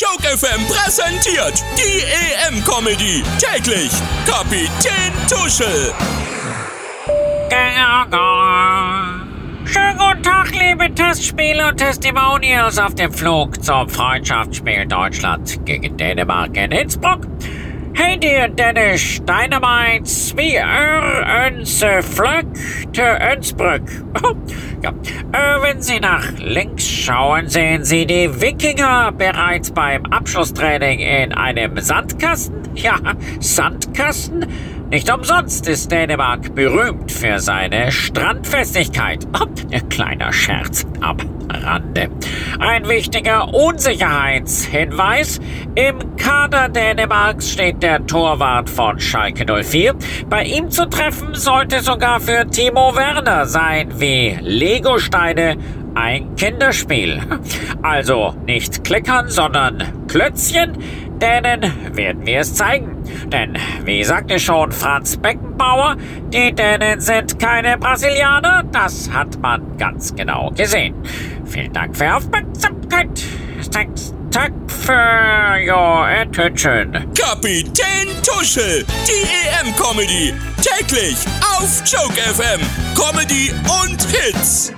Joke FM präsentiert die EM-Comedy. Täglich Kapitän Tuschel. Schönen guten Tag, liebe Testspiele und Testimonials auf dem Flug zum Freundschaftsspiel Deutschland gegen Dänemark in Innsbruck. Hey dir, Dennis Dynamites, wie er uns Flöck zu Innsbruck. ja. Äh, wenn Sie nach links schauen, sehen Sie die Wikinger bereits beim Abschlusstraining in einem Sandkasten. Ja, Sandkasten nicht umsonst ist Dänemark berühmt für seine Strandfestigkeit. Kleiner Scherz am Rande. Ein wichtiger Unsicherheitshinweis. Im Kader Dänemarks steht der Torwart von Schalke 04. Bei ihm zu treffen sollte sogar für Timo Werner sein wie Legosteine ein Kinderspiel. Also nicht klickern, sondern Klötzchen. Dänen werden wir es zeigen. Denn, wie sagte schon Franz Beckenbauer, die Dänen sind keine Brasilianer. Das hat man ganz genau gesehen. Vielen Dank für Aufmerksamkeit. Thanks. Thank for your attention. Kapitän Tuschel, die EM-Comedy. Täglich auf Joke FM. Comedy und Hits.